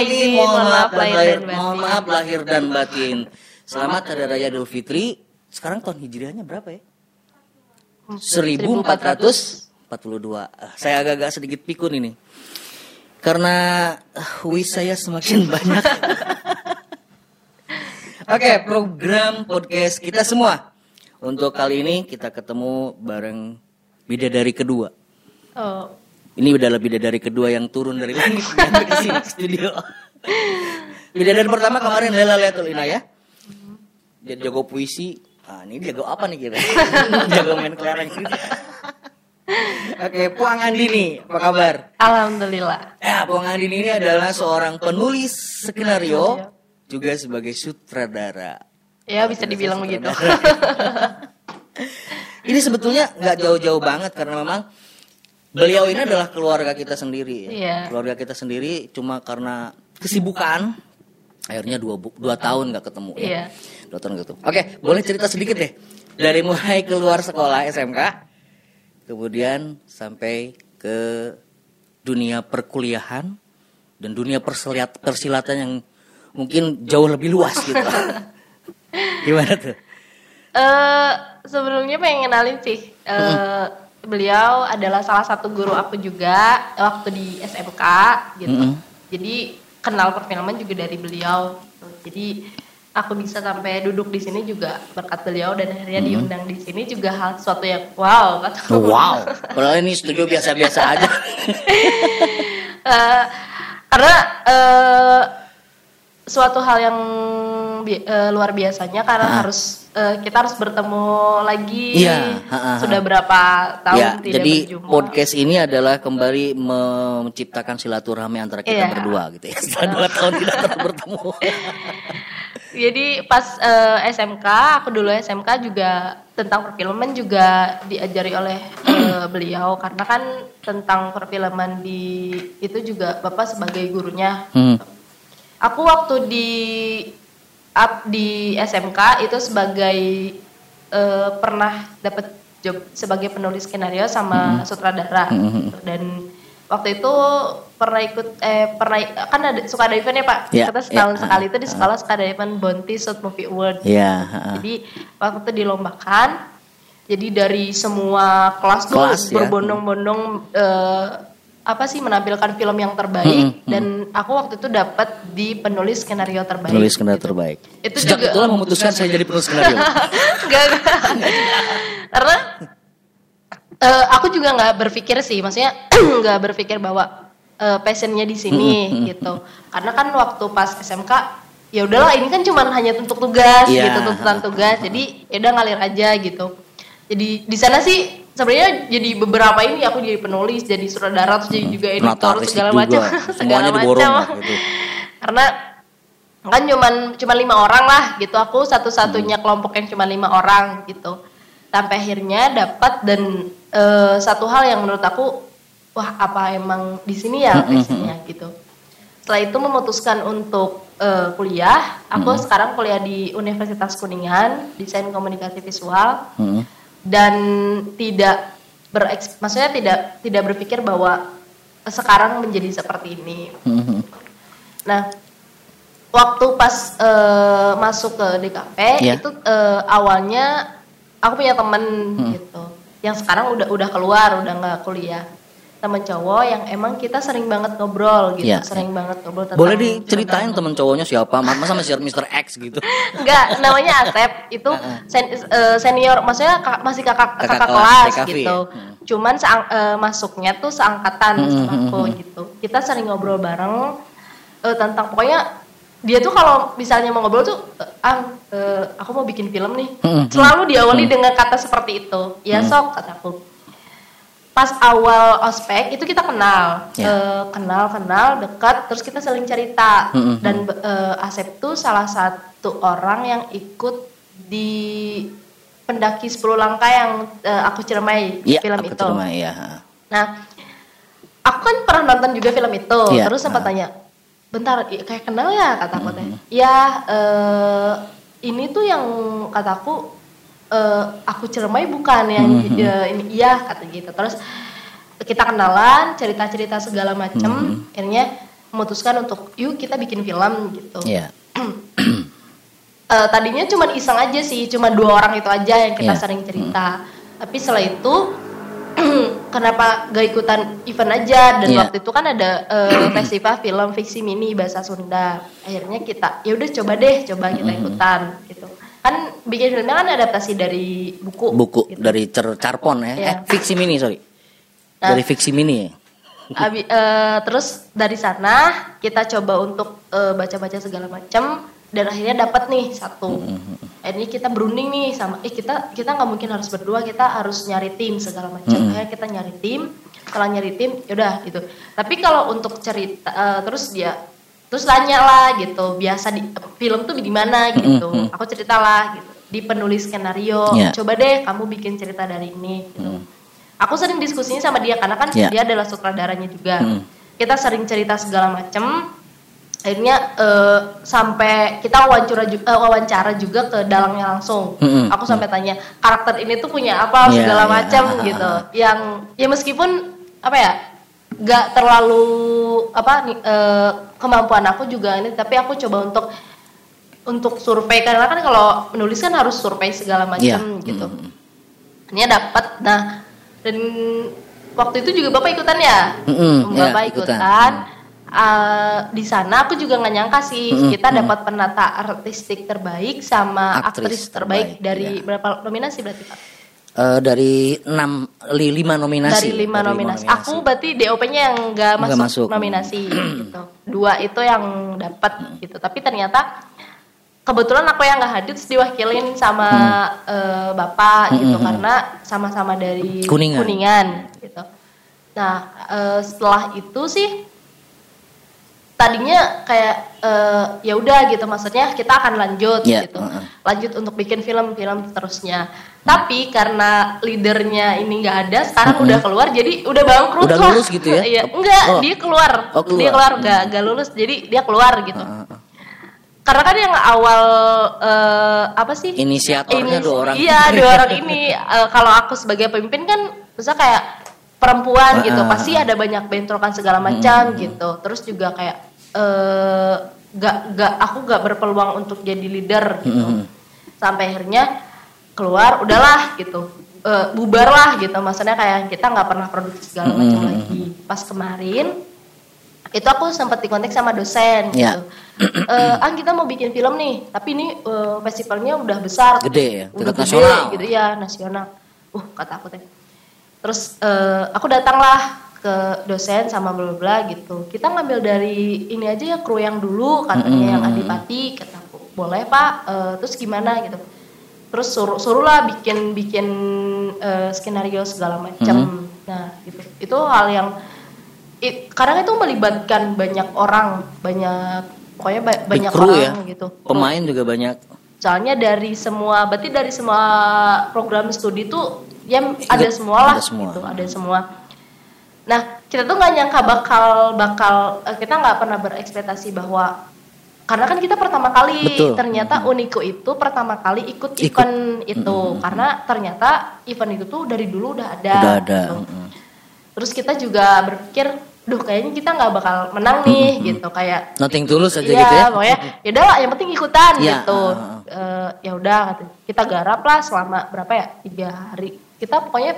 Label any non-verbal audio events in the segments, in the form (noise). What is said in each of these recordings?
izin, mohon maaf lahir lahir, dan batin. mohon maaf lahir dan batin. Selamat Hari Raya Idul Fitri. Sekarang tahun hijriahnya berapa ya? 1442. Ah, Saya agak-agak sedikit pikun ini. Karena ah, wis saya semakin (laughs) banyak. Oke, program podcast kita semua. Untuk kali ini kita ketemu bareng bidadari kedua. Oh, Ini adalah bidadari kedua yang turun dari langit (laughs) ke sini studio. bidadari pertama kemarin Lela Letul Inayah. Dia jago puisi. Ah, ini jago apa nih kira? (laughs) jago main kelereng. Oke, Puang Andini, apa kabar? alhamdulillah. Ya, Puang Andini ini adalah seorang penulis skenario, juga sebagai sutradara. Ya bisa dibilang begitu. (laughs) Ini sebetulnya nggak jauh-jauh banget karena memang beliau ini adalah keluarga kita sendiri. ya. Iya. Keluarga kita sendiri cuma karena kesibukan akhirnya dua bu- dua tahun nggak ketemu. ya. Iya. Dua tahun ketemu. Oke, boleh cerita sedikit deh dari mulai keluar sekolah SMK, kemudian sampai ke dunia perkuliahan dan dunia perseliat- persilatan yang mungkin jauh lebih luas gitu. (laughs) Gimana tuh? Eh sebelumnya pengen kenalin sih. Eh Beliau adalah salah satu guru aku juga waktu di SMK gitu. Mm-mm. Jadi kenal perfilman juga dari beliau. gitu. Jadi aku bisa sampai duduk di sini juga berkat beliau dan akhirnya diundang di sini juga hal sesuatu yang wow (laughs) kata aku. Wow, padahal ini studio biasa-biasa aja. (laughs) Eh, karena eh, suatu hal yang bi- eh, luar biasanya karena harus eh, kita harus bertemu lagi Iya, ha, ha, ha. sudah berapa tahun ya, tidak jadi berjumpa podcast ini adalah kembali menciptakan silaturahmi antara kita Iya. berdua gitu ya. (laughs) Setelah dua tahun tidak (laughs) bertemu. (laughs) jadi pas eh, SMK aku dulu SMK juga tentang perfilman juga diajari oleh eh, (clears throat) beliau karena kan tentang perfilman di itu juga bapak sebagai gurunya Hmm. Aku waktu di up di SMK itu sebagai eh, pernah dapat job sebagai penulis skenario sama sutradara. Dan waktu itu pernah ikut eh pernah kan ada suka ada event ya pak? Ya, kita setahun ya, sekali itu di sekolah suka ada event Bounty Short Movie Award. Iya, ha-ha. jadi waktu itu dilombakan. Jadi dari semua kelas tuh Kelas, ya. berbondong-bondong eh, apa sih menampilkan film yang terbaik dan aku waktu itu dapat di penulis skenario terbaik. penulis skenario gitu. terbaik. Itu Sejak juga- itulah memutuskan saya jadi penulis skenario. (laughs) Enggak. Karena eh, aku juga nggak berpikir sih, maksudnya (clears throat) nggak berpikir bahwa eh, passionnya di sini gitu. Karena kan waktu pas SMK ya udahlah ini kan cuma hanya untuk tugas Iya. gitu, tuntutan tugas. Jadi ya udah ngalir aja gitu. Jadi di sana sih sebenarnya jadi beberapa ini aku jadi penulis, jadi sutradara, terus jadi juga editor segala macam, (laughs) Semuanya segala diborong macam. gitu. (laughs) Karena kan cuman cuma lima orang lah gitu. Aku satu-satunya kelompok yang cuma lima orang gitu. Sampai akhirnya dapat dan eh, satu hal yang menurut aku wah apa emang di sini ya passionnya gitu. Setelah itu memutuskan untuk eh, kuliah. Aku sekarang kuliah di Universitas Kuningan desain komunikasi visual. Hmm. Dan tidak bereks maksudnya tidak tidak berpikir bahwa sekarang menjadi seperti ini Hmm. Nah, waktu pas eh, masuk ke DKP Ya. itu eh, awalnya aku punya temen Hmm. gitu, yang sekarang udah udah keluar, udah nggak kuliah. Temen cowok yang emang kita sering banget ngobrol gitu, Ya. sering banget ngobrol tentang Boleh diceritain teman cowoknya siapa? Masa masih Mr. X gitu. Enggak, namanya Asep itu sen- eh, senior, maksudnya kak- masih kakak Kakak kakak, kelas, gitu. Hmm. Cuman seang- eh, masuknya tuh seangkatan Hmm, sama hmm, aku hmm, gitu. Kita sering ngobrol bareng eh, tentang pokoknya dia tuh kalau misalnya mau ngobrol tuh ang eh, aku mau bikin film nih. Hmm, hmm. Selalu diawali dengan kata seperti itu. Ya sok kataku. Pas awal ospek itu kita kenal, Ya. Eh, kenal kenal dekat, terus kita saling cerita Hmm, hmm, dan eh, Asep tuh salah satu orang yang ikut di pendaki 10 langkah yang eh, aku cermai Iya, film aku itu. terima ya. Nah, aku kan pernah nonton juga film itu, Iya, terus sempat ah. tanya, bentar, kayak kenal ya kata aku teh. Hmm. Ya, eh, ini tuh yang kataku eh, aku cermai bukan yang Hmm, eh, ini iya kata gitu. Terus kita kenalan, cerita-cerita segala macem, Hmm. akhirnya memutuskan untuk yuk kita bikin film gitu Iya. (clears throat) Eh, tadinya cuma iseng aja sih cuma dua orang itu aja yang kita Iya. sering cerita tapi setelah itu (clears throat) kenapa gak ikutan event aja dan Iya. waktu itu kan ada eh, (clears throat) festival film fiksi mini bahasa Sunda akhirnya kita ya udah coba deh coba kita ikutan gitu kan bikin filmnya kan adaptasi dari buku Buku gitu. dari Cer Carpon ya. Iya. Eh, fiksi mini, sorry. Nah. Dari fiksi mini ya. Abi- eh, terus dari sana kita coba untuk eh, baca-baca segala macam dan akhirnya dapat nih satu. Akhirnya kita berunding nih sama, eh kita kita nggak mungkin harus berdua, kita harus nyari tim segala macam. Akhirnya kita nyari tim, setelah nyari tim, yaudah gitu. Tapi kalau untuk cerita eh, terus dia terus tanya lah gitu, biasa di film tuh di mana gitu. Mm, mm. Aku ceritalah gitu di penulis skenario. Iya. Coba deh kamu bikin cerita dari ini gitu. Aku sering diskusinya sama dia karena kan Iya. dia adalah sutradaranya juga. Hmm. Kita sering cerita segala macam. Akhirnya eh, sampai kita wawancara juga, wawancara juga ke dalangnya langsung. Hmm, Aku sampai tanya karakter ini tuh punya apa Iya, segala iya. macam Ah, ah, gitu. ah. Yang ya meskipun apa ya nggak terlalu apa eh, kemampuan aku juga ini tapi aku coba untuk untuk survei karena kan kalau menulis kan harus survei segala macam Iya. gitu Mm. ini dapat nah dan waktu itu juga bapak ikutan ya Mm-mm, bapak iya, ikutan. ikutan Eh, di sana aku juga nggak nyangka sih Mm-mm, kita mm. dapat penata artistik terbaik sama Aktris aktris, terbaik, terbaik, dari iya. berapa nominasi berarti pak Eh, dari enam li- lima nominasi. dari lima Dari nominasi. Aku berarti DOP-nya yang nggak masuk, masuk. nominasi gitu. Dua itu yang dapat gitu. Tapi ternyata kebetulan aku yang nggak hadir terus diwakilin sama eh, bapak gitu Hmm, hmm, karena sama-sama dari Kuningan. gitu. Nah eh, setelah itu sih tadinya kayak eh, ya udah gitu maksudnya kita akan lanjut Iya, gitu lanjut untuk bikin film-film seterusnya tapi karena leadernya ini nggak ada sekarang udah keluar jadi udah bangkrut Udah lah lulus gitu ya? (laughs) iya enggak Oh. dia keluar. Oh, keluar. dia keluar nggak nggak lulus jadi dia keluar gitu Heeh. karena kan yang awal eh, apa sih Inisiatornya dua orang. iya dua orang ini (laughs) Eh, kalau aku sebagai pemimpin kan bisa kayak perempuan gitu Ah, pasti ada banyak bentrokan segala macam gitu terus juga kayak eh gak gak aku gak berpeluang untuk jadi leader gitu Hmm. sampai akhirnya keluar udahlah gitu Eh, bubar lah gitu maksudnya kayak kita nggak pernah produksi segala macam Hmm. lagi pas kemarin itu aku sempat dikontak sama dosen Ya. gitu. Eh, ah kita mau bikin film nih, tapi ini eh, festivalnya udah besar, Gede ya, udah gede, nasional. gitu ya nasional. Uh kata aku teh. Terus eh, aku datanglah ke dosen sama bla bla gitu. Kita ngambil dari ini aja ya kru yang dulu katanya yang adipati kata aku boleh pak. Eh, terus gimana gitu. Terus suruh suruhlah bikin bikin eh, skenario segala macam. Nah gitu. Itu hal yang it, kadang itu melibatkan banyak orang, banyak pokoknya ba- banyak crew orang ya. gitu. Pemain juga banyak. Soalnya dari semua, berarti dari semua program studi tuh ya ada semua lah, ada semua. gitu, ada semua. Nah, kita tuh nggak nyangka bakal bakal eh, kita nggak pernah berekspektasi bahwa karena kan kita pertama kali Betul. ternyata Uniko itu pertama kali ikut Ikut. event itu karena ternyata event itu tuh dari dulu udah ada. Udah ada. gitu. Mm. Terus kita juga berpikir, duh kayaknya kita nggak bakal menang nih gitu kayak Nothing tulus aja Iya, gitu ya. pokoknya ya udah lah, yang penting ikutan Iya, gitu. ah. Eh, ya udah kita garap lah selama berapa ya tiga hari. Kita pokoknya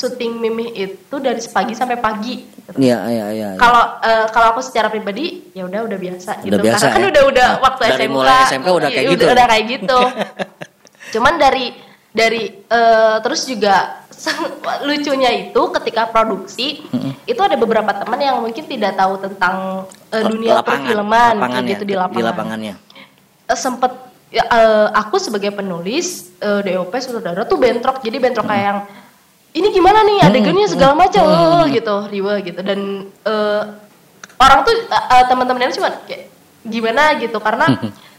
syuting mimih itu dari pagi sampai pagi. gitu. Iya, iya, iya. iya. Kalau eh, kalau aku secara pribadi ya udah udah biasa gitu. Udah biasa Karena kan ya? udah udah Nah, waktu dari SMK. mulai SMK udah kayak iya, gitu. Udah, udah kayak gitu. (laughs) Cuman dari dari eh, terus juga (laughs) lucunya itu ketika produksi itu ada beberapa teman yang mungkin tidak tahu tentang eh, dunia Lapangan, perfilman kayak lapangannya, gitu di lapangan. Di lapangannya. Eh, sempet ya, eh, aku sebagai penulis eh, DOP saudara tuh bentrok jadi bentrok kayak yang ini gimana nih adegannya segala macam eh, gitu riwa gitu. Dan eh, orang tuh eh, eh, teman-temannya cuma kayak gimana gitu. Karena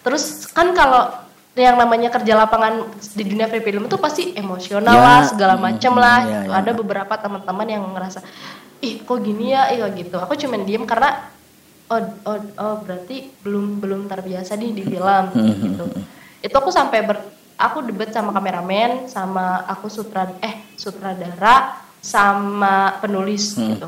terus kan kalau yang namanya kerja lapangan di dunia free film itu pasti emosional Ya, lah segala macam mm, lah. ya, gitu. ya. ada beberapa teman-teman yang ngerasa ih kok gini ya? Ih kok gitu. Aku cuman diem karena oh oh oh berarti belum belum terbiasa nih di film gitu. itu aku sampai ber aku debat sama kameramen sama aku sutra eh sutradara sama penulis gitu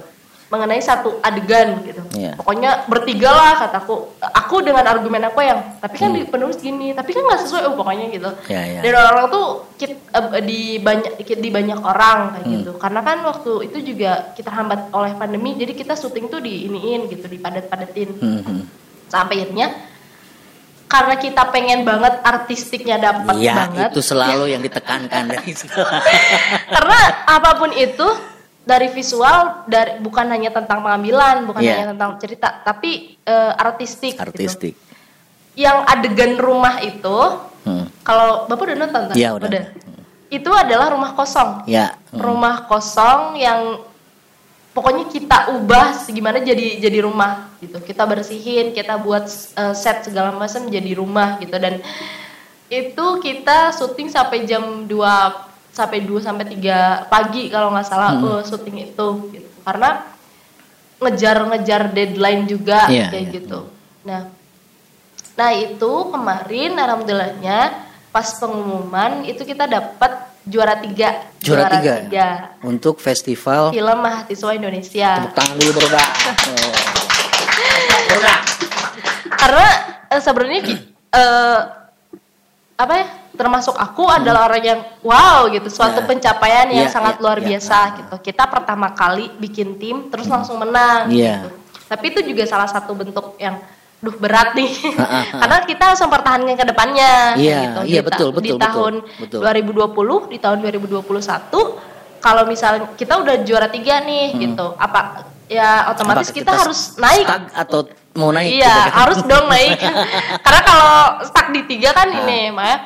mengenai satu adegan gitu. Iya. Pokoknya bertiga lah kataku. Aku dengan argumen aku yang tapi kan di penulis gini, tapi kan nggak sesuai oh, pokoknya gitu. Iya, iya. Dan orang-orang tuh kit- di banyak di banyak orang kayak gitu. Karena kan waktu itu juga kita hambat oleh pandemi, jadi kita syuting tuh di iniin gitu, dipadat-padatin. Hmm, hmm. Sampai akhirnya karena kita pengen banget artistiknya dapat Iya, banget. itu selalu yang ditekankan dari (laughs) karena apa pun itu dari visual dari bukan hanya tentang pengambilan bukan Iya. hanya tentang cerita tapi eh, artistik gitu. Artistik. yang adegan rumah itu Hmm. kalau bapak udah nonton tak? Iya, udah. itu adalah rumah kosong Ya. hmm. rumah kosong yang pokoknya kita ubah gimana jadi jadi rumah gitu kita bersihin kita buat eh, set segala macam jadi rumah gitu dan itu kita syuting sampai jam 2 sampai 2 sampai 3 pagi kalau nggak salah Hmm. eh, syuting itu gitu karena ngejar-ngejar deadline juga Iya, kayak iya. gitu nah nah itu kemarin alhamdulillahnya pas pengumuman itu kita dapat juara tiga Juara tiga. tiga Untuk festival film mahasiswa Indonesia tepuk tangan dulu bro Kak. Oh. karena eh, sebenarnya eh, apa ya termasuk aku adalah orang yang wow gitu suatu Ya. pencapaian yang Ya, sangat ya, luar ya. biasa gitu kita pertama kali bikin tim terus langsung menang Iya. gitu. tapi itu juga salah satu bentuk yang duh berat nih (laughs) karena kita harus mempertahankan ke depannya Iya, gitu. iya, Di ta- betul, di betul, tahun betul, betul. 2020 di tahun 2021 kalau misalnya kita udah juara tiga nih gitu apa ya otomatis Apakah kita, harus naik atau mau naik Iya, gitu kan? harus dong naik. (laughs) Karena kalau stuck di tiga kan ini, Maya.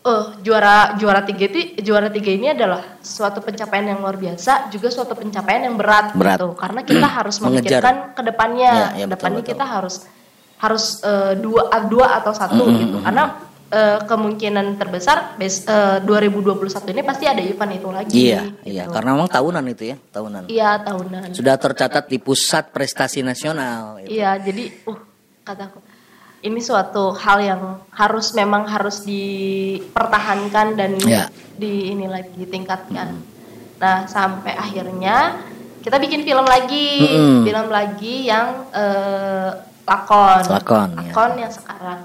Eh, juara juara tiga itu juara tiga ini adalah suatu pencapaian yang luar biasa, juga suatu pencapaian yang berat, Berat. gitu. Karena kita harus Mengejar. memikirkan ke depannya. Ya, ya, betul, depannya betul. kita harus harus eh, dua dua atau satu Mm, mm, gitu. mm, Karena eh, kemungkinan terbesar bes, eh, 2021 ini pasti ada event itu lagi. Iya, gitu. iya, karena memang tahunan itu ya, tahunan. Iya, tahunan. Sudah tercatat di pusat prestasi nasional. gitu. Iya, jadi uh kataku ini suatu hal yang harus memang harus dipertahankan dan Ya. di ini lagi ditingkatkan. Nah, sampai akhirnya kita bikin film lagi, Mm-mm. film lagi yang eh, lakon. Lakon, ya. Lakon yang sekarang.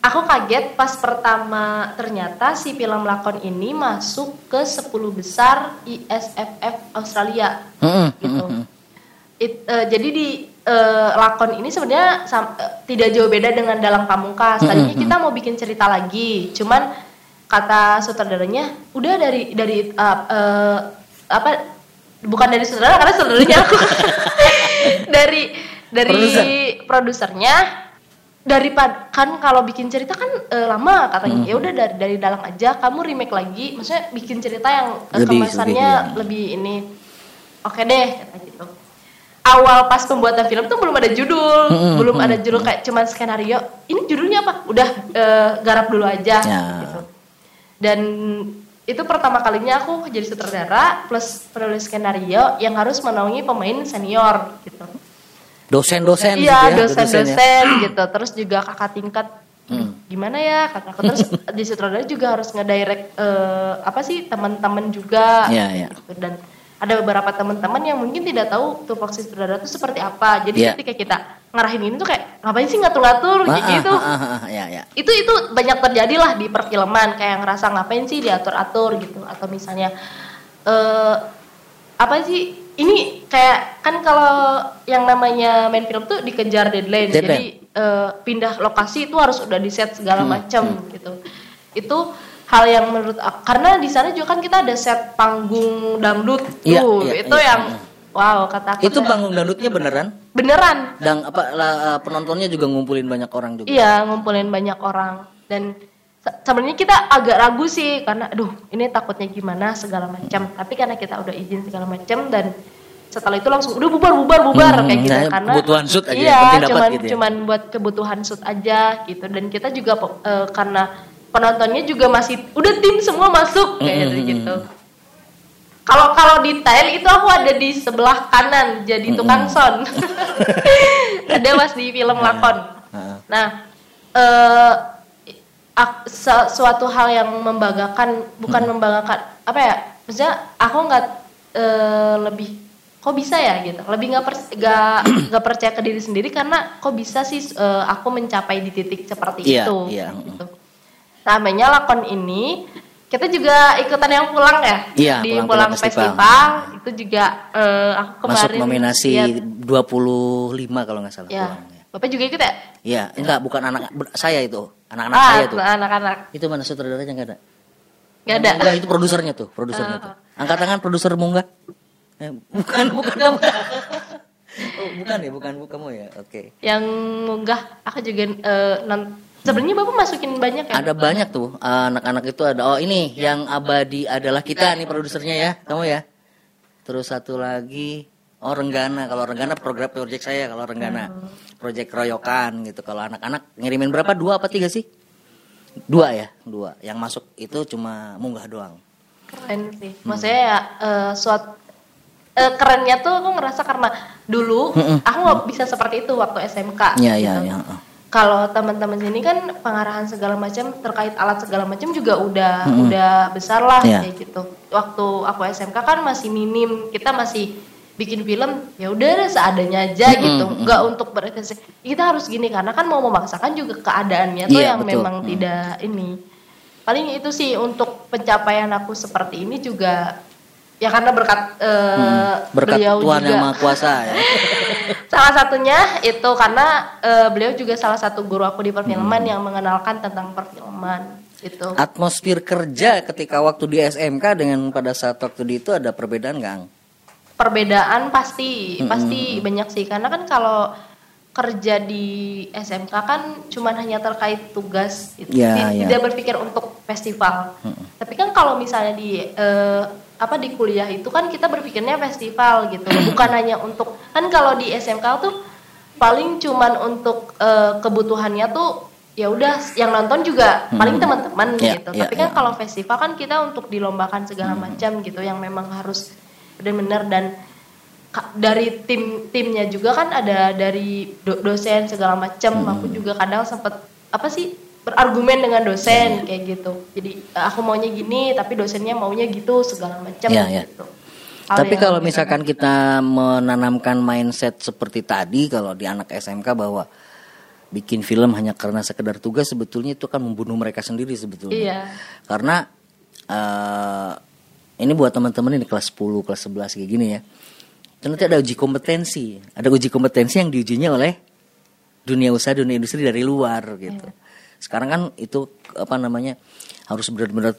Aku kaget pas pertama ternyata si film lakon ini masuk ke 10 besar ISFF Australia Mm-mm, gitu. mm-mm. It- eh, jadi di eh, lakon ini sebenarnya eh, tidak jauh beda dengan dalam pamungkas. Tadinya Mm-mm. kita mau bikin cerita lagi, cuman kata sutradaranya udah dari dari eh, eh, apa bukan dari sutradara karena sutradaranya aku (laughs) dari dari Produser. produsernya daripada kan kalau bikin cerita kan eh, lama katanya. Ya udah dari dari dalam aja kamu remake lagi. Maksudnya bikin cerita yang eh, Lebih- kemasannya lebih, lebih ini. Oke deh kata gitu. Awal pas pembuatan film tuh belum ada judul. Mm-mm, belum ada mm-mm, judul kayak cuman skenario ini judulnya apa? Udah eh, garap dulu aja Ya. gitu. Dan itu pertama kalinya aku jadi sutradara plus penulis skenario yang harus menaungi pemain senior gitu Dosen-dosen gitu iya ya, dosen-dosen gitu. Terus juga kakak tingkat. Hmm. gimana ya kata aku terus (laughs) di sutradara juga harus ngedirect eh, apa sih teman-teman juga. Iya, iya. gitu. dan ada beberapa teman-teman yang mungkin tidak tahu tupoksi sutradara itu seperti apa. Jadi Iya. ketika kita ngarahin ini tuh kayak ngapain sih ngatur-ngatur? Ah, gitu ah, ah, ah, ya, ya. itu itu banyak terjadi lah di perfilman. Kayak ngerasa ngapain sih diatur-atur gitu. Atau misalnya eh apa sih ini kayak kan kalau yang namanya main film tuh dikejar deadline, Deadline. jadi eh, pindah lokasi itu harus udah di set segala Hmm, macam gitu itu hal yang menurut aku karena di sana juga kan kita ada set panggung dangdut Iya, tuh iya, itu iya. yang wow kata aku Itu panggung dangdutnya beneran? beneran Dan apa lah, penontonnya juga ngumpulin banyak orang juga. Iya, ngumpulin banyak orang dan sebenarnya kita agak ragu sih karena aduh, ini takutnya gimana segala macam. Tapi karena kita udah izin segala macam dan setelah itu langsung udah bubar bubar bubar Hmm, kayak gitu nah, karena kebutuhan shoot aja, iya, yang dapat cuman gitu ya. cuman buat kebutuhan shoot aja gitu dan kita juga eh, karena penontonnya juga masih udah tim semua masuk kayak Hmm, gitu. Kalau kalau detail itu aku ada di sebelah kanan jadi tukang son. (laughs) ada mas di film lakon. Nah, eh ak- se- suatu hal yang membanggakan, bukan membanggakan apa ya? Maksudnya aku nggak eh, lebih kok bisa ya gitu lebih nggak per- (clears throat) nggak percaya ke diri sendiri karena kok bisa sih eh, aku mencapai di titik seperti Iya, itu iya. gitu. namanya lakon ini kita juga ikutan yang pulang ya Iya, di pulang-pulang pulang, festival. festival. itu juga eh, aku kemarin Masuk nominasi lihat- 25 kalau nggak salah. ya pulang, ya. Bapak juga ikut ya Iya, enggak bukan anak saya itu, anak-anak ah saya tuh. anak-anak Itu mana sutradaranya enggak ada? nggak ada Enggak, itu produsernya tuh, produsernya tuh. Angkat tangan produser Munggah. Eh, bukan, (laughs) bukan kamu. oh, bukan ya, bukan kamu ya. Oke. yang munggah aku juga eh, non- sebenarnya bapak masukin banyak ya Ada banyak tuh eh, anak-anak itu ada. Oh, ini yang abadi adalah kita nih produsernya ya, kamu ya. Terus satu lagi Oh Renggana, kalau Renggana program project saya, kalau Renggana project royokan gitu. Kalau anak-anak ngirimin berapa? Dua apa tiga sih? Dua ya, dua. Yang masuk itu cuma munggah doang. keren sih maksudnya ya eh, suat eh, kerennya tuh aku ngerasa karena dulu aku nggak bisa seperti itu waktu SMK Iya, iya, gitu. iya. kalau teman-teman sini kan pengarahan segala macam terkait alat segala macam juga udah udah besar lah Iya. kayak gitu waktu aku SMK kan masih minim kita masih bikin film ya udah seadanya aja gitu. Nggak untuk berekspresi kita harus gini karena kan mau memaksakan juga keadaannya tuh Iya, yang betul. memang tidak ini. Paling itu sih untuk pencapaian aku seperti ini juga ya karena berkat eh, Berkat beliau Tuhan juga. Yang Maha Kuasa ya. (laughs) salah satunya itu karena eh, beliau juga salah satu guru aku di perfilman yang mengenalkan tentang perfilman itu Atmosfer kerja ketika waktu di SMK dengan pada saat waktu di itu ada perbedaan nggak? Perbedaan pasti pasti banyak sih. Karena kan kalau kerja di SMK kan cuman hanya terkait tugas gitu. Ya, Ti- ya. tidak berpikir untuk festival. Tapi kan kalau misalnya di eh, apa di kuliah itu kan kita berpikirnya festival gitu. (clears throat) Bukan hanya untuk kan kalau di SMK tuh paling cuman untuk eh, kebutuhannya tuh ya udah yang nonton juga paling teman-teman Ya, gitu. ya, tapi kan ya. kalau festival kan kita untuk dilombakan segala macam gitu yang memang harus benar-benar dan dari tim timnya juga kan ada dari do- dosen segala macam aku juga kadang sempet apa sih berargumen dengan dosen kayak gitu jadi aku maunya gini tapi dosennya maunya gitu segala macam Ya, ya. gitu Hal Tapi kalau misalkan kita menanamkan mindset seperti tadi kalau di anak SMK bahwa bikin film hanya karena sekedar tugas sebetulnya itu kan membunuh mereka sendiri sebetulnya. Iya. Karena eh, ini buat teman-teman ini kelas 10, kelas 11 kayak gini ya. Itu nanti ada uji kompetensi. Ada uji kompetensi yang diujinya oleh dunia usaha, dunia industri dari luar gitu. Sekarang kan itu apa namanya harus benar-benar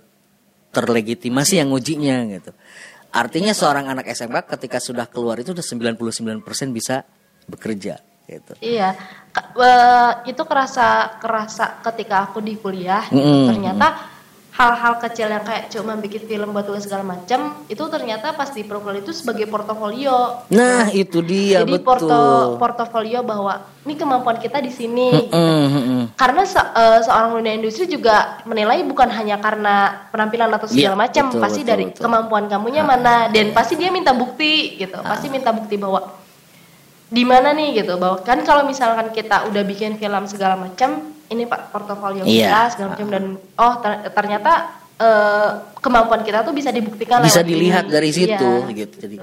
terlegitimasi yang ujinya gitu. Artinya seorang anak SMK ketika sudah keluar itu udah 99% bisa bekerja gitu. Iya, Ka- eh, itu kerasa kerasa ketika aku di kuliah. gitu. Mm-mm. Ternyata hal-hal kecil yang kayak cuma bikin film buat tugas segala macam itu ternyata pas di program itu sebagai portofolio. Nah, itu dia Jadi betul. porto portofolio bahwa ini kemampuan kita di sini. gitu. Mm, mm, mm. Karena se- eh, seorang dunia industri juga menilai bukan hanya karena penampilan atau segala Iya, macam, pasti betul, dari betul. kemampuan kamunya mana dan pasti dia minta bukti gitu. Pasti minta bukti bahwa di mana nih gitu bahwa kan kalau misalkan kita udah bikin film segala macam ini pak portofolio Iya. kita segala macam dan oh ter- ternyata eh, kemampuan kita tuh bisa dibuktikan bisa dilihat ini. dari situ Iya, gitu. Jadi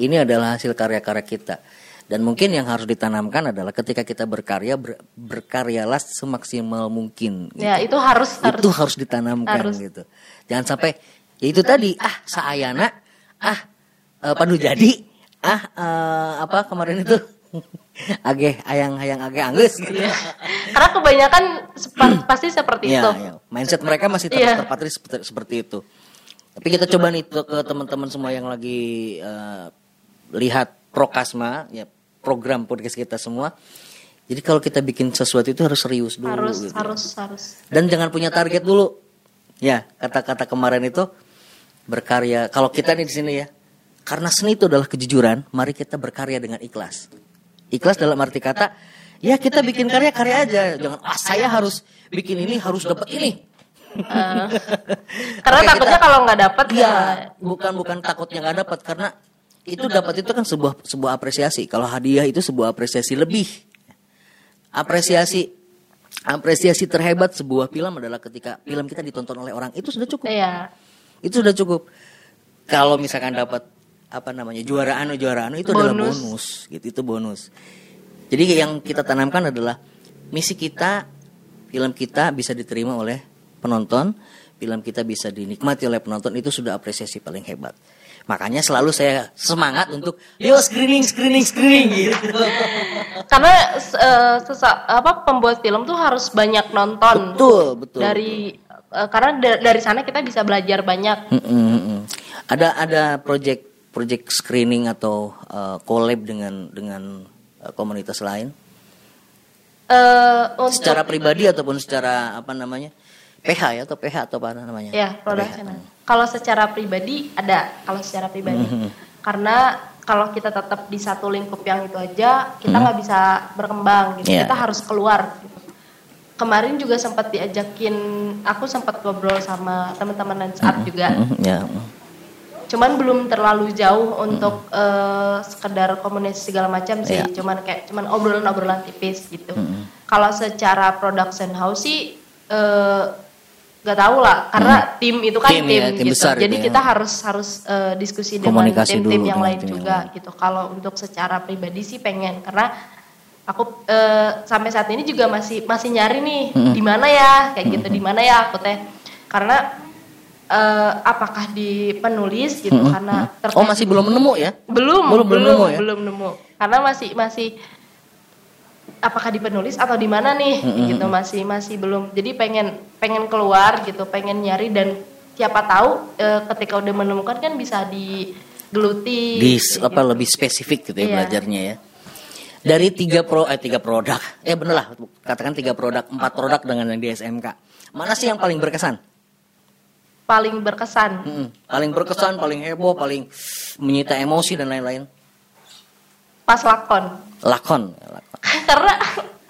ini adalah hasil karya-karya kita. Dan mungkin yang harus ditanamkan adalah ketika kita berkarya ber- berkaryalah semaksimal mungkin. gitu. ya itu harus harus itu harus ditanamkan harus. gitu. Jangan sampai ya itu tadi ah saayana ah eh, padu jadi ah eh, apa kemarin itu (laughs) age ayang ayang age anggus gitu. (laughs) karena kebanyakan sepa- (clears throat) pasti seperti Iya, itu iya. mindset mereka masih ter- Iya. terpatri seperti, seperti itu. Tapi kita coba nih ke teman-teman semua yang lagi eh, lihat Prokasma, ya program podcast kita semua. Jadi kalau kita bikin sesuatu itu harus serius dulu. harus gitu. harus harus Dan jangan punya target dulu. Ya, kata-kata kemarin itu berkarya. Kalau kita nih di sini ya, karena seni itu adalah kejujuran, mari kita berkarya dengan ikhlas. Ikhlas dalam arti kata, ya kita bikin karya-karya aja. Jangan, ah saya harus bikin ini, harus dapat ini. Eh, karena Oke, takutnya kita- kalau nggak dapat Iya, ya bukan bukan takutnya nggak dapat karena itu dapat itu kan sebuah sebuah apresiasi. Kalau hadiah itu sebuah apresiasi lebih. Apresiasi apresiasi terhebat sebuah film adalah ketika film kita ditonton oleh orang itu sudah cukup. iya Itu sudah cukup. Kalau misalkan dapat apa namanya juara anu juara anu itu adalah Bonus. bonus gitu itu bonus jadi yang kita tanamkan adalah misi kita film kita bisa diterima oleh penonton film kita bisa dinikmati oleh penonton itu sudah apresiasi paling hebat makanya selalu saya semangat untuk yo screening screening screening gitu (laughs) Karena eh, sesa- apa pembuat film tuh harus banyak nonton. betul betul Dari eh, karena da- dari sana kita bisa belajar banyak. Mm-mm, mm-mm. Ada ada project project screening atau uh, collab dengan dengan uh, komunitas lain untuk secara pribadi ataupun secara apa namanya PH ya atau PH atau apa namanya? ya production. Kalau secara pribadi ada, kalau secara pribadi. Mhm. Karena kalau kita tetap di satu lingkup yang itu aja, kita nggak bisa berkembang gitu. Iya. Kita harus keluar gitu. Kemarin juga sempat diajakin, aku sempat ngobrol sama teman-teman Lens Art juga. Mhm, ya. Cuman belum terlalu jauh untuk eh, sekedar komunikasi segala macam sih. Iya. Cuman kayak cuman obrolan-obrolan tipis gitu. Mhm. Kalau secara production house sih nggak tahu lah karena tim itu kan Tim, tim, ya, tim gitu. besar Jadi itu ya. kita harus harus eh, diskusi dengan Komunikasi tim-tim dulu yang dengan lain tim yang juga lain. gitu. Kalau untuk secara pribadi sih pengen karena aku eh, sampai saat ini juga masih masih nyari nih di mana ya kayak gitu di mana ya aku teh karena eh, apakah di penulis gitu karena Oh terkait- masih belum nemu ya? belum Belum- belum nemu ya? belum nemu karena masih masih apakah di penulis atau di mana nih gitu masih masih belum jadi pengen pengen keluar gitu pengen nyari dan siapa tahu eh, ketika udah menemukan kan bisa digeluti Di kayak apa gitu. lebih spesifik gitu ya Iya. belajarnya ya. Dari tiga pro eh tiga produk, eh bener lah katakan tiga produk, empat produk dengan yang di SMK. Mana sih yang paling berkesan? Paling berkesan Mm-mm. Paling berkesan, paling heboh, paling menyita emosi dan lain-lain. pas lakon Lakon. lakon. (laughs) karena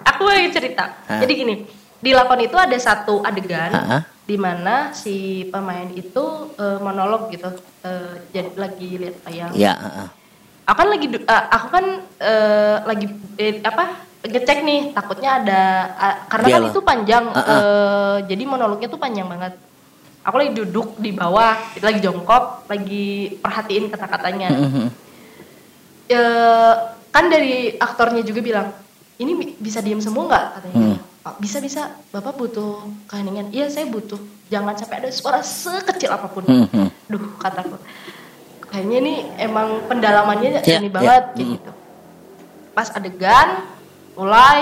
aku mau cerita Hah? jadi gini di lakon itu ada satu adegan Ha-ha. di mana si pemain itu eh, monolog gitu eh, jadi lagi lihat tayang Ya, heeh. aku kan lagi eh, aku kan eh, lagi eh, apa ngecek nih takutnya ada ah, karena kan itu panjang eh, jadi monolognya tuh panjang banget aku lagi duduk di bawah itu lagi jongkok lagi perhatiin kata-katanya. Eh, kan dari aktornya juga bilang ini bi- bisa diem semua nggak katanya Hmm. "Oh, bisa bisa bapak butuh keheningan iya saya butuh jangan sampai ada suara sekecil apa pun Mhm. duh kataku kayaknya ini emang pendalamannya Ya, ini ya. banget kayak Mm. gitu pas adegan mulai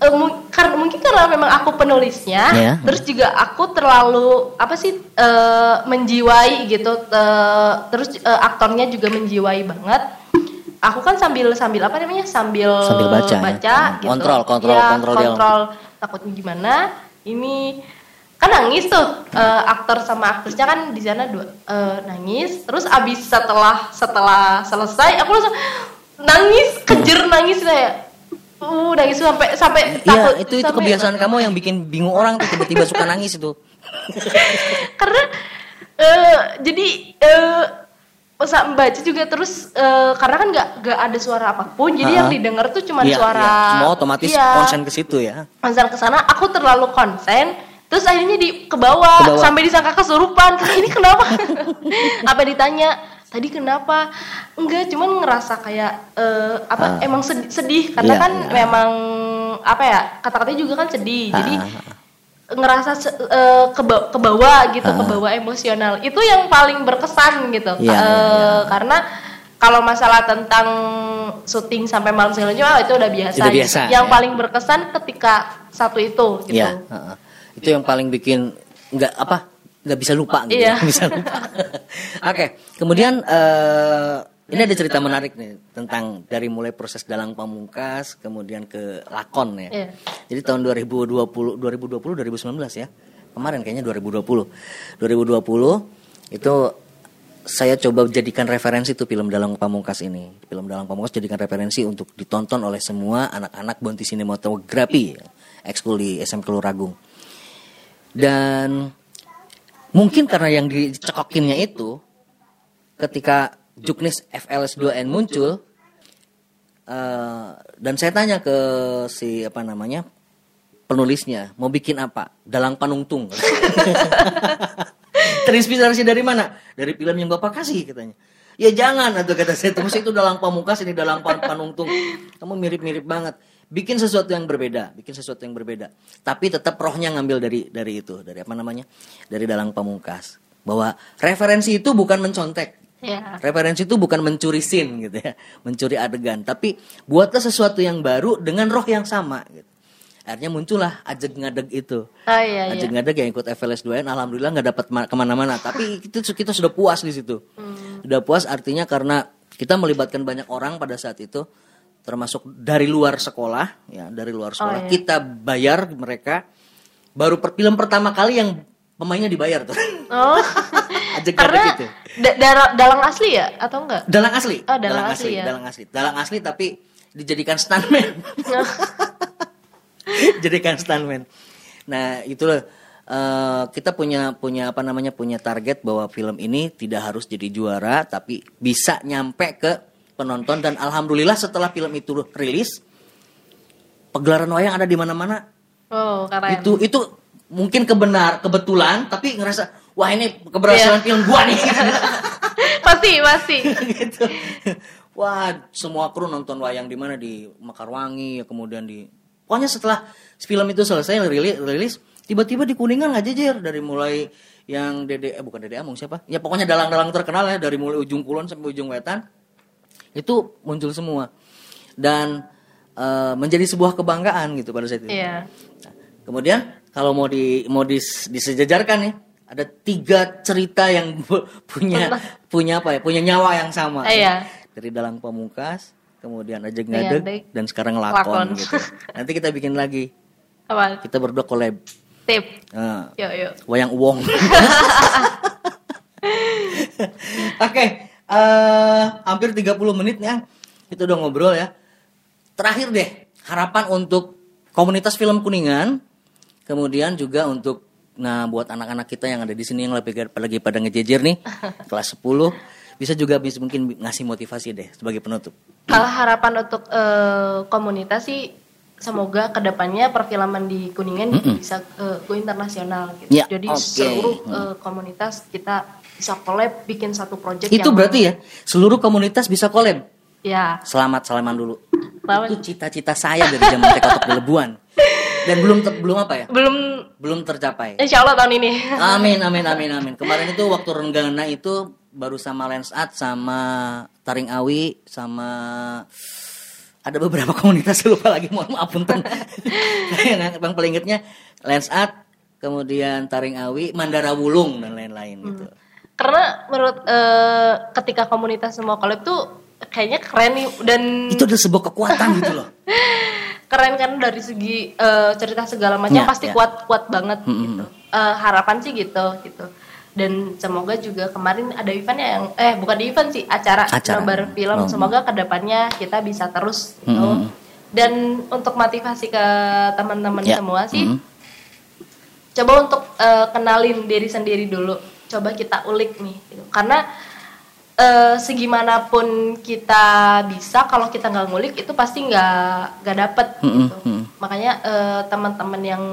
eh, karena mungkin karena memang aku penulisnya Ya. terus juga aku terlalu apa sih eh, menjiwai gitu eh, terus eh, aktornya juga menjiwai banget aku kan sambil sambil apa namanya sambil Sambil baca, ya. baca Hmm. gitu. Kontrol, kontrol, Ya, kontrol dia. kontrol takutnya gimana ini kan nangis tuh eh, aktor sama aktrisnya kan di sana dua eh, nangis terus abis setelah setelah selesai aku langsung nangis kejer nangis saya uh nangis sampai sampai Iya, takut itu itu sampai- kebiasaan kamu yang bikin bingung orang tuh tiba-tiba suka nangis itu. (laughs) karena eh, jadi eh, pas membaca juga terus eh, karena kan nggak nggak ada suara apa pun jadi yang didengar tuh cuma Iya, suara iya. Semua otomatis Iya. konsen ke situ ya. konsen ke sana aku terlalu konsen terus akhirnya di ke bawah, Ke bawah. sampai disangka kesurupan ini kenapa (laughs) apa ditanya tadi kenapa enggak cuman ngerasa kayak eh, apa Ah. emang sedih, sedih karena Iya, kan iya. memang apa ya kata-katanya juga kan sedih jadi Ah. ngerasa se- eh, ke ba- ke bawah gitu Ah. ke bawah emosional itu yang paling berkesan gitu Iya, Eh, iya, iya. karena kalau masalah tentang syuting sampai malam segala macam ah, itu udah biasa, Itu biasa, yang ya. paling berkesan ketika satu itu gitu Iya, heeh. itu yang paling bikin nggak apa nggak bisa lupa gitu, Iya. nggak (laughs) bisa lupa. Oke, kemudian eh, ini ada cerita menarik nih tentang dari mulai proses dalang pamungkas kemudian ke lakon ya. Iya. Jadi tahun 2020, 2020, 2019 ya. Kemarin kayaknya 2020. 2020 itu saya coba jadikan referensi tuh film Dalang Pamungkas ini. Film Dalang Pamungkas jadikan referensi untuk ditonton oleh semua anak-anak Bonti Sinematografi ekskul di SMK Luragung. Dan mungkin karena yang dicekokinnya itu ketika Juknis FLS2N muncul eh, dan saya tanya ke si apa namanya penulisnya mau bikin apa dalang panungtung (laughs) Terinspirasi dari mana? Dari film yang Bapak kasih katanya. Ya jangan atau kata saya terus itu dalam pamungkas ini dalam pan panungtung. Kamu mirip-mirip banget. Bikin sesuatu yang berbeda, bikin sesuatu yang berbeda. Tapi tetap rohnya ngambil dari dari itu, dari apa namanya? Dari dalam pamungkas. Bahwa referensi itu bukan mencontek. Ya. Referensi itu bukan mencuri scene gitu ya, mencuri adegan, tapi buatlah sesuatu yang baru dengan roh yang sama gitu. Akhirnya muncullah ajeg ngadeg itu. Oh iya iya. Ajeg ngadeg yang ikut FLS 2 alhamdulillah nggak dapat ma- ke mana-mana, tapi itu kita sudah puas di situ. Hmm. Sudah puas artinya karena kita melibatkan banyak orang pada saat itu, termasuk dari luar sekolah, ya dari luar sekolah. iya. Kita bayar mereka. Baru per, film pertama kali yang pemainnya dibayar tuh. Oh. (laughs) Ajeg Karena ngadeg itu. da- dara- dalang asli ya atau enggak? Dalang asli. Oh, dalang asli ya. Dalang asli. Dalang asli tapi dijadikan stuntman. (laughs) Jadikan stuntman. Nah, itulah eh, kita punya punya apa namanya punya target bahwa film ini tidak harus jadi juara tapi bisa nyampe ke penonton dan alhamdulillah setelah film itu rilis pegelaran wayang ada di mana-mana. Oh, keren. Itu itu mungkin kebenar kebetulan tapi ngerasa wah ini keberhasilan Iya. film gua nih. (laughs) pasti, pasti. (laughs) gitu. Wah, semua kru nonton wayang di mana di Mekarwangi, ya kemudian di Pokoknya setelah film itu selesai rilis, rilis tiba-tiba di Kuningan nggak jejer dari mulai yang Dede eh bukan Dede Amung siapa? Ya pokoknya dalang-dalang terkenal ya dari mulai ujung kulon sampai ujung wetan itu muncul semua dan eh, menjadi sebuah kebanggaan gitu pada saat itu. Iya. Nah, kemudian kalau mau di mau dis- disejajarkan nih ada tiga cerita yang pu- (laughs) punya punya apa ya punya nyawa yang sama Iya. dari dalang pamungkas kemudian ajeg Ngadeg, ngadeg dan sekarang lakon. lakon gitu (laughs) nanti kita bikin lagi Apa? kita berdua collab Tip. Nah, Yuk, yuk. wayang uwong (laughs) oke eh, hampir 30 menit Ang. kita udah ngobrol ya terakhir deh harapan untuk komunitas film kuningan kemudian juga untuk nah buat anak-anak kita yang ada di sini yang lagi, lagi pada ngejejer nih (laughs) kelas 10 bisa juga bisa mungkin ngasih motivasi deh sebagai penutup Kalau harapan untuk eh, komunitas sih semoga ke depannya perfilman di Kuningan bisa eh, go internasional gitu. Ya, Jadi oke. seluruh eh, komunitas kita bisa collab bikin satu project itu yang berarti ya seluruh komunitas bisa collab ya Selamat salaman dulu. Selamat. Itu cita-cita saya dari zaman TK Tok Belebuan. Dan belum ter- belum apa ya? belum Belum tercapai. insya Allah tahun ini. Amin amin amin amin. Kemarin itu waktu renggana itu baru sama Lens Art sama Taring Awi sama ada beberapa (laughs) komunitas lupa lagi mohon maaf punten. (laughs) yang yang paling ingetnya Lens Art, kemudian Taring Awi, Mandara Wulung dan lain-lain gitu. Karena menurut eh, ketika komunitas semua collab tuh kayaknya keren nih dan Itu ada sebuah kekuatan gitu loh. (laughs) keren kan dari segi eh, cerita segala macam Ya, pasti ya. kuat kuat banget Mm-mm. gitu Eh, harapan sih gitu gitu dan semoga juga kemarin ada eventnya yang eh bukan di event sih acara, Acara. nobar film Oh. semoga ke depannya kita bisa terus gitu Mm-mm. dan untuk motivasi ke teman-teman Ya. semua sih Mm. coba untuk eh, kenalin diri sendiri dulu coba kita ulik nih gitu. karena eh, segimanapun kita bisa kalau kita nggak ngulik itu pasti nggak nggak dapet Mm-mm, gitu makanya eh, teman-teman yang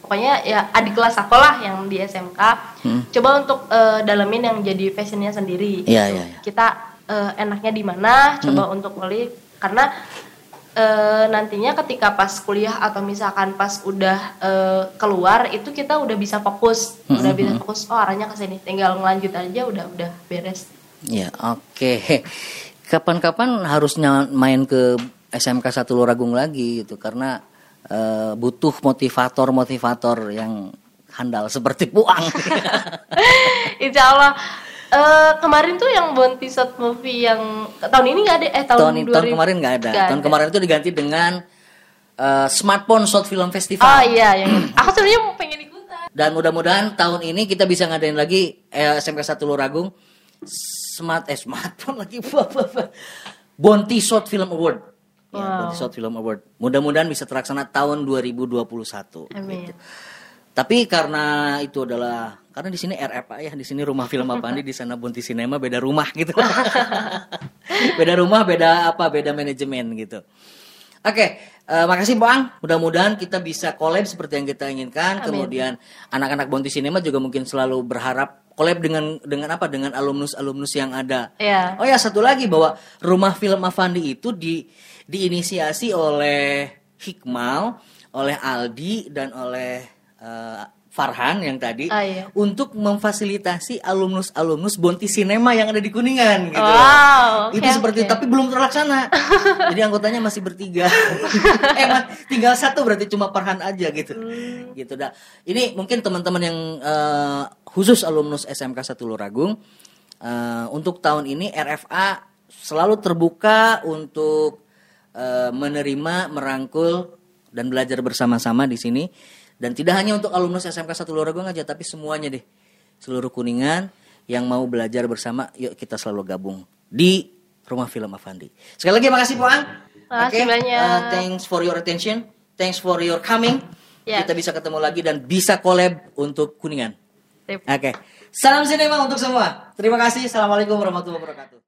pokoknya ya adik kelas aku lah yang di SMK Mm. coba untuk eh, dalemin yang jadi passionnya sendiri Iya, gitu. iya, iya. kita enaknya di mana coba untuk ngulik karena eh, nantinya ketika pas kuliah atau misalkan pas udah eh, keluar itu kita udah bisa fokus. Udah bisa fokus oh arahnya ke sini tinggal ngelanjut aja udah udah beres. Ya, oke. Kapan-kapan harusnya main ke SMK Satu Luragung lagi gitu. Karena eh, butuh motivator-motivator yang handal seperti Puang. (laughs) Insya Allah eh, kemarin tuh yang Bounty Shot movie yang tahun ini nggak ada eh tahun, tahun, tahun 2000 kemarin nggak ada. nggak Tahun ada. kemarin itu diganti dengan eh, Smartphone Short Film Festival. oh iya yang aku sebenarnya mau pengen ikutan Dan mudah-mudahan tahun ini kita bisa ngadain lagi eh, SMK Satu Luragung smart eh smartphone lagi (laughs) Bonti Short Film Award. Ya, Wow. Bonti Short Film Award. Mudah-mudahan bisa terlaksana tahun 2021. Amin. gitu. Tapi karena itu adalah karena di sini RF ya, di sini rumah film Apandi, di sana Bonti Cinema beda rumah gitu. (laughs) beda rumah, beda apa, beda manajemen gitu. Oke, eh, makasih Bang. Mudah-mudahan kita bisa collab seperti yang kita inginkan. Amin. Kemudian anak-anak Bonti Cinema juga mungkin selalu berharap collab dengan dengan apa? Dengan alumnus-alumnus yang ada. Iya. Oh ya, satu lagi bahwa Rumah Film Avandi itu di diinisiasi oleh Hikmal, oleh Aldi dan oleh eh, Farhan yang tadi Ah, iya. untuk memfasilitasi alumnus-alumnus Bonti Cinema yang ada di Kuningan gitu. Wow, itu oke, seperti oke. tapi belum terlaksana. (laughs) Jadi anggotanya masih bertiga. (laughs) eh, tinggal satu berarti cuma Farhan aja gitu. Hmm. Gitu dah. Ini mungkin teman-teman yang eh, khusus alumnus SMK 1 Luragung eh, untuk tahun ini RFA selalu terbuka untuk eh, menerima, merangkul dan belajar bersama-sama di sini. Dan tidak hanya untuk alumnus SMK 1 Luragung aja tapi semuanya deh. Seluruh Kuningan yang mau belajar bersama, yuk kita selalu gabung di Rumah Film Avandi. Sekali lagi makasih Puan. Makasih banyak. uh, thanks for your attention. Thanks for your coming. Ya. Kita bisa ketemu lagi dan bisa collab untuk Kuningan. Oke. Salam sinema untuk semua. Terima kasih. Assalamualaikum warahmatullahi wabarakatuh.